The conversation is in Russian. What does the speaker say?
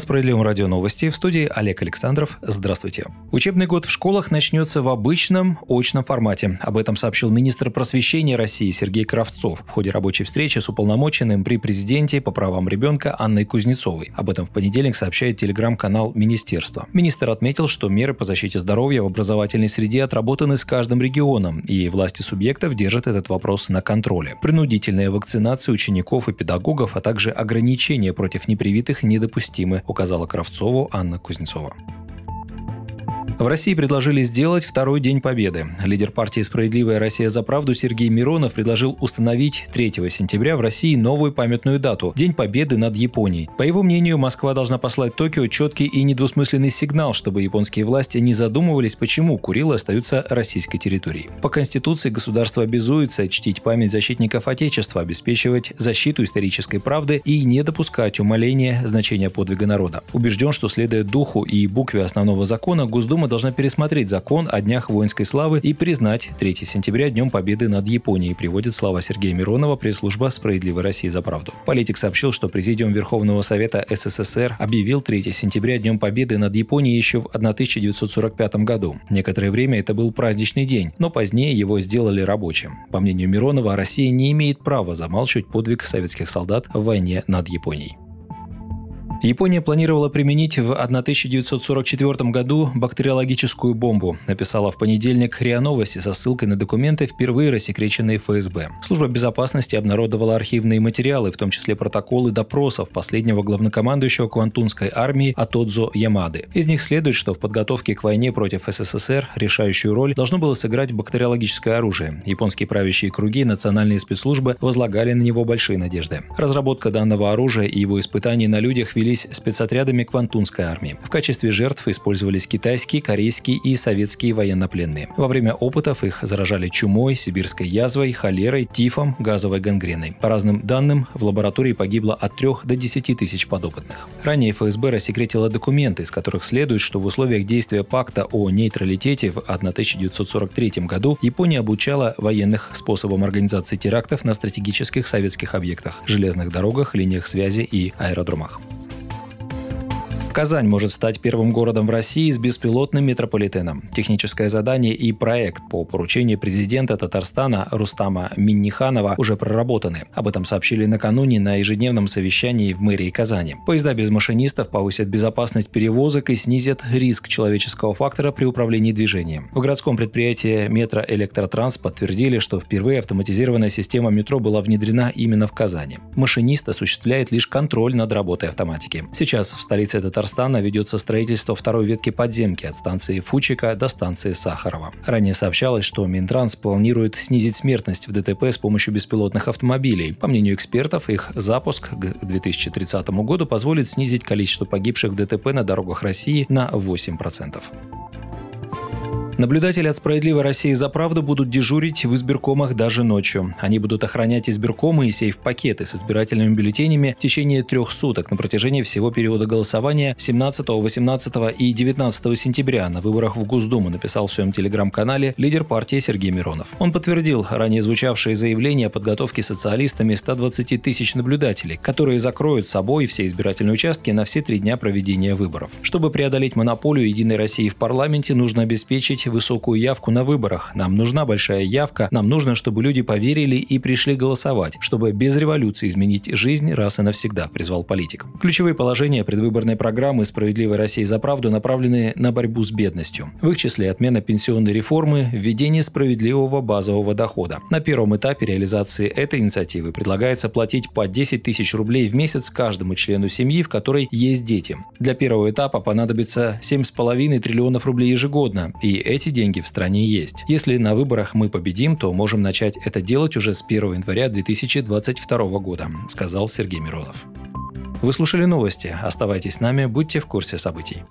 Справедливом радио новости в студии Олег Александров. Здравствуйте. Учебный год в школах начнется в обычном очном формате. Об этом сообщил министр просвещения России Сергей Кравцов в ходе рабочей встречи с уполномоченным при президенте по правам ребенка Анной Кузнецовой. Об этом в понедельник сообщает телеграм-канал министерства. Министр отметил, что меры по защите здоровья в образовательной среде отработаны с каждым регионом, и власти субъектов держат этот вопрос на контроле. Принудительная вакцинация учеников и педагогов, а также ограничения против непривитых недопустимы указала Кравцову Анна Кузнецова. В России предложили сделать второй День Победы. Лидер партии «Справедливая Россия за правду» Сергей Миронов предложил установить 3 сентября в России новую памятную дату – День Победы над Японией. По его мнению, Москва должна послать Токио четкий и недвусмысленный сигнал, чтобы японские власти не задумывались, почему Курилы остаются российской территорией. По Конституции государство обязуется чтить память защитников Отечества, обеспечивать защиту исторической правды и не допускать умаления значения подвига народа. Убежден, что следуя духу и букве основного закона, Госдума должна пересмотреть закон о днях воинской славы и признать 3 сентября Днем Победы над Японией, приводит слова Сергея Миронова, пресс-служба «Справедливой России за правду». Политик сообщил, что Президиум Верховного Совета СССР объявил 3 сентября Днем Победы над Японией еще в 1945 году. Некоторое время это был праздничный день, но позднее его сделали рабочим. По мнению Миронова, Россия не имеет права замалчивать подвиг советских солдат в войне над Японией. Япония планировала применить в 1944 году бактериологическую бомбу, написала в понедельник РИА Новости со ссылкой на документы, впервые рассекреченные ФСБ. Служба безопасности обнародовала архивные материалы, в том числе протоколы допросов последнего главнокомандующего Квантунской армии Атодзо Ямады. Из них следует, что в подготовке к войне против СССР решающую роль должно было сыграть бактериологическое оружие. Японские правящие круги и национальные спецслужбы возлагали на него большие надежды. Разработка данного оружия и его испытания на людях вели велись спецотрядами Квантунской армии. В качестве жертв использовались китайские, корейские и советские военнопленные. Во время опытов их заражали чумой, сибирской язвой, холерой, тифом, газовой гангреной. По разным данным, в лаборатории погибло от 3 до 10 тысяч подопытных. Ранее ФСБ рассекретила документы, из которых следует, что в условиях действия пакта о нейтралитете в 1943 году Япония обучала военных способам организации терактов на стратегических советских объектах – железных дорогах, линиях связи и аэродромах. Казань может стать первым городом в России с беспилотным метрополитеном. Техническое задание и проект по поручению президента Татарстана Рустама Минниханова уже проработаны. Об этом сообщили накануне на ежедневном совещании в мэрии Казани. Поезда без машинистов повысят безопасность перевозок и снизят риск человеческого фактора при управлении движением. В городском предприятии Метроэлектротранс подтвердили, что впервые автоматизированная система метро была внедрена именно в Казани. Машинист осуществляет лишь контроль над работой автоматики. Сейчас в столице Татарстана Татарстана ведется строительство второй ветки подземки от станции Фучика до станции Сахарова. Ранее сообщалось, что Минтранс планирует снизить смертность в ДТП с помощью беспилотных автомобилей. По мнению экспертов, их запуск к 2030 году позволит снизить количество погибших в ДТП на дорогах России на 8%. Наблюдатели от «Справедливой России за правду» будут дежурить в избиркомах даже ночью. Они будут охранять избиркомы и сейф-пакеты с избирательными бюллетенями в течение трех суток на протяжении всего периода голосования 17, 18 и 19 сентября на выборах в Госдуму, написал в своем телеграм-канале лидер партии Сергей Миронов. Он подтвердил ранее звучавшие заявления о подготовке социалистами 120 тысяч наблюдателей, которые закроют собой все избирательные участки на все три дня проведения выборов. Чтобы преодолеть монополию «Единой России» в парламенте, нужно обеспечить высокую явку на выборах. Нам нужна большая явка, нам нужно, чтобы люди поверили и пришли голосовать, чтобы без революции изменить жизнь раз и навсегда, призвал политик. Ключевые положения предвыборной программы «Справедливой России за правду» направлены на борьбу с бедностью. В их числе отмена пенсионной реформы, введение справедливого базового дохода. На первом этапе реализации этой инициативы предлагается платить по 10 тысяч рублей в месяц каждому члену семьи, в которой есть дети. Для первого этапа понадобится 7,5 триллионов рублей ежегодно, и эти эти деньги в стране есть. Если на выборах мы победим, то можем начать это делать уже с 1 января 2022 года, сказал Сергей Миронов. Вы слушали новости. Оставайтесь с нами, будьте в курсе событий.